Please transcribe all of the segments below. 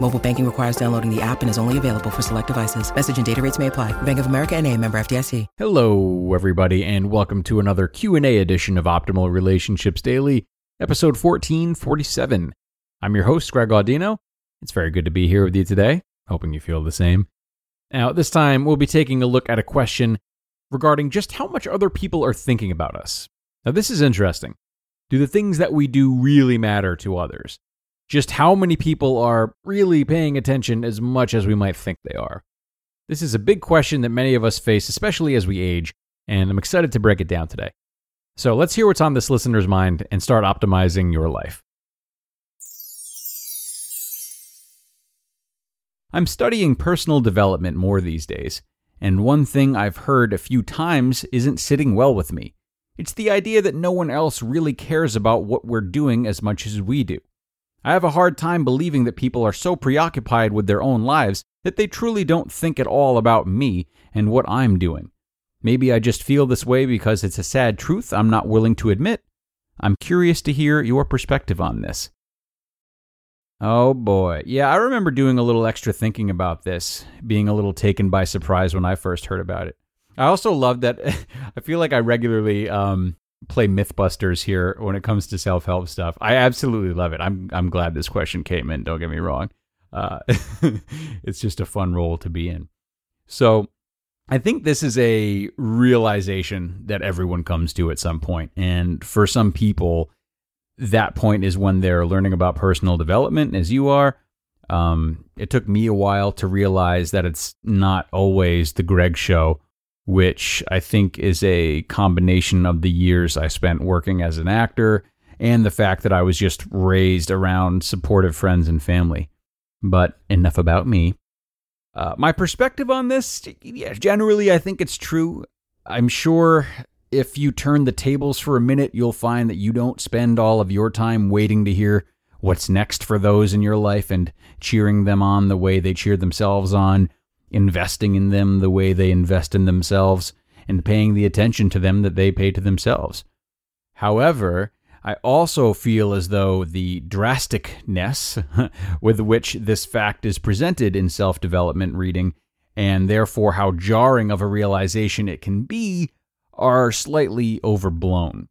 Mobile banking requires downloading the app and is only available for select devices. Message and data rates may apply. Bank of America and a member FDIC. Hello, everybody, and welcome to another Q&A edition of Optimal Relationships Daily, episode 1447. I'm your host, Greg Audino. It's very good to be here with you today, hoping you feel the same. Now, this time we'll be taking a look at a question regarding just how much other people are thinking about us. Now, this is interesting. Do the things that we do really matter to others? Just how many people are really paying attention as much as we might think they are? This is a big question that many of us face, especially as we age, and I'm excited to break it down today. So let's hear what's on this listener's mind and start optimizing your life. I'm studying personal development more these days, and one thing I've heard a few times isn't sitting well with me. It's the idea that no one else really cares about what we're doing as much as we do. I have a hard time believing that people are so preoccupied with their own lives that they truly don't think at all about me and what I'm doing. Maybe I just feel this way because it's a sad truth I'm not willing to admit. I'm curious to hear your perspective on this. Oh boy. Yeah, I remember doing a little extra thinking about this, being a little taken by surprise when I first heard about it. I also love that I feel like I regularly um, play Mythbusters here when it comes to self help stuff. I absolutely love it. I'm I'm glad this question came in. Don't get me wrong. Uh, it's just a fun role to be in. So I think this is a realization that everyone comes to at some point, and for some people, that point is when they're learning about personal development, as you are. Um, it took me a while to realize that it's not always the Greg show which I think is a combination of the years I spent working as an actor and the fact that I was just raised around supportive friends and family. But enough about me. Uh, my perspective on this, yeah, generally, I think it's true. I'm sure if you turn the tables for a minute, you'll find that you don't spend all of your time waiting to hear what's next for those in your life and cheering them on the way they cheer themselves on investing in them the way they invest in themselves, and paying the attention to them that they pay to themselves. However, I also feel as though the drasticness with which this fact is presented in self development reading, and therefore how jarring of a realization it can be, are slightly overblown.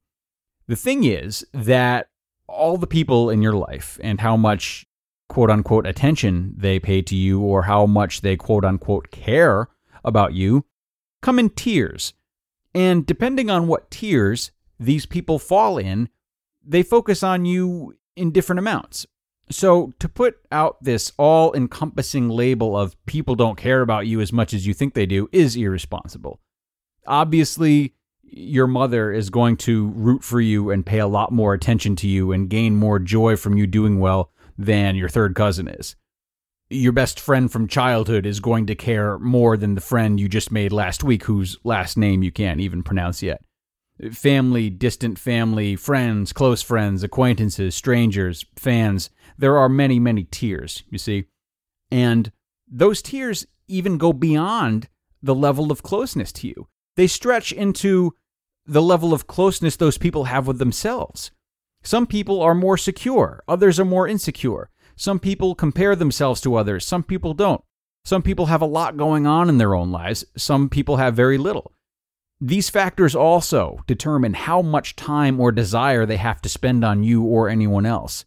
The thing is that all the people in your life and how much quote unquote attention they pay to you or how much they quote unquote care about you come in tiers. And depending on what tiers these people fall in, they focus on you in different amounts. So, to put out this all encompassing label of people don't care about you as much as you think they do is irresponsible. Obviously, your mother is going to root for you and pay a lot more attention to you and gain more joy from you doing well than your third cousin is. Your best friend from childhood is going to care more than the friend you just made last week whose last name you can't even pronounce yet. Family, distant family, friends, close friends, acquaintances, strangers, fans. There are many, many tiers, you see. And those tiers even go beyond the level of closeness to you. They stretch into the level of closeness those people have with themselves. Some people are more secure, others are more insecure. Some people compare themselves to others, some people don't. Some people have a lot going on in their own lives, some people have very little. These factors also determine how much time or desire they have to spend on you or anyone else.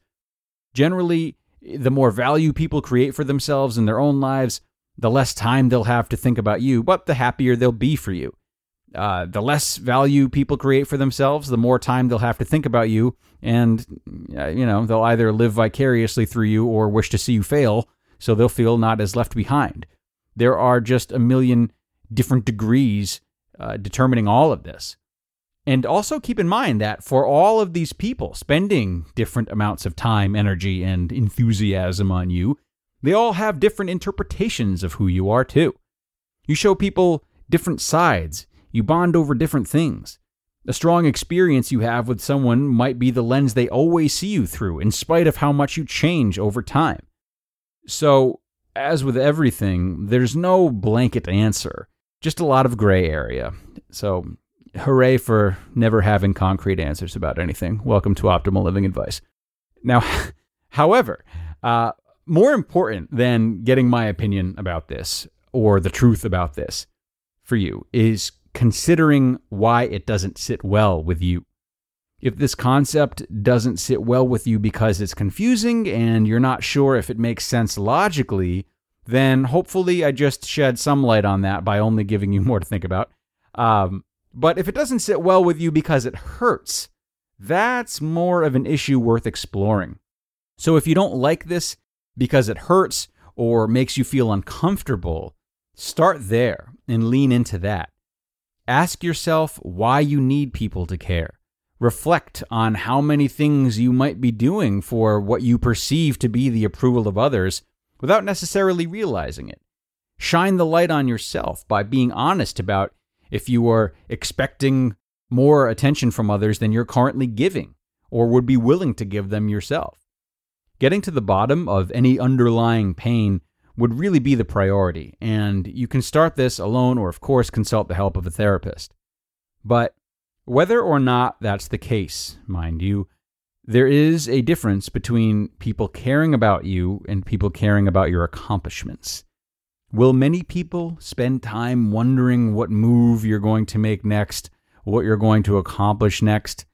Generally, the more value people create for themselves in their own lives, the less time they'll have to think about you, but the happier they'll be for you. Uh, the less value people create for themselves, the more time they'll have to think about you, and uh, you know they'll either live vicariously through you or wish to see you fail, so they'll feel not as left behind. There are just a million different degrees uh, determining all of this. And also keep in mind that for all of these people spending different amounts of time, energy, and enthusiasm on you, they all have different interpretations of who you are, too. You show people different sides, you bond over different things. A strong experience you have with someone might be the lens they always see you through, in spite of how much you change over time. So, as with everything, there's no blanket answer, just a lot of gray area. So, hooray for never having concrete answers about anything. Welcome to Optimal Living Advice. Now, however, uh, more important than getting my opinion about this or the truth about this for you is considering why it doesn't sit well with you. If this concept doesn't sit well with you because it's confusing and you're not sure if it makes sense logically, then hopefully I just shed some light on that by only giving you more to think about. Um, but if it doesn't sit well with you because it hurts, that's more of an issue worth exploring. So if you don't like this because it hurts or makes you feel uncomfortable, start there and lean into that. Ask yourself why you need people to care. Reflect on how many things you might be doing for what you perceive to be the approval of others without necessarily realizing it. Shine the light on yourself by being honest about if you are expecting more attention from others than you're currently giving or would be willing to give them yourself. Getting to the bottom of any underlying pain would really be the priority, and you can start this alone or, of course, consult the help of a therapist. But whether or not that's the case, mind you, there is a difference between people caring about you and people caring about your accomplishments. Will many people spend time wondering what move you're going to make next, what you're going to accomplish next?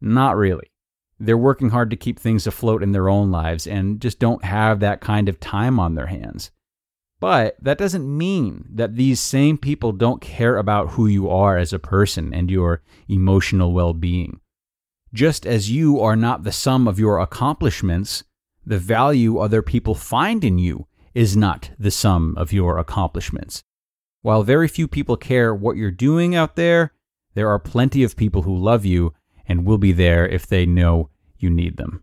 Not really. They're working hard to keep things afloat in their own lives and just don't have that kind of time on their hands. But that doesn't mean that these same people don't care about who you are as a person and your emotional well being. Just as you are not the sum of your accomplishments, the value other people find in you is not the sum of your accomplishments. While very few people care what you're doing out there, there are plenty of people who love you and will be there if they know you need them.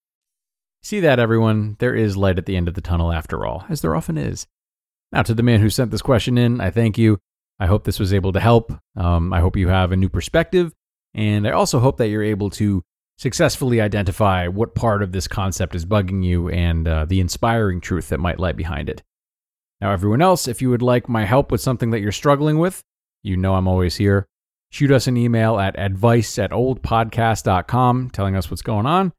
See that, everyone? There is light at the end of the tunnel after all, as there often is. Now, to the man who sent this question in, I thank you. I hope this was able to help. Um, I hope you have a new perspective. And I also hope that you're able to successfully identify what part of this concept is bugging you and uh, the inspiring truth that might lie behind it. Now, everyone else, if you would like my help with something that you're struggling with, you know I'm always here. Shoot us an email at advice at oldpodcast.com telling us what's going on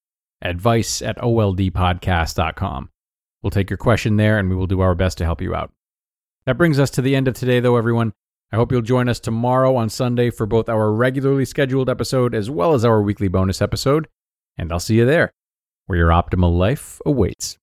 advice at oldpodcast.com. We'll take your question there and we will do our best to help you out. That brings us to the end of today, though, everyone. I hope you'll join us tomorrow on Sunday for both our regularly scheduled episode as well as our weekly bonus episode. And I'll see you there, where your optimal life awaits.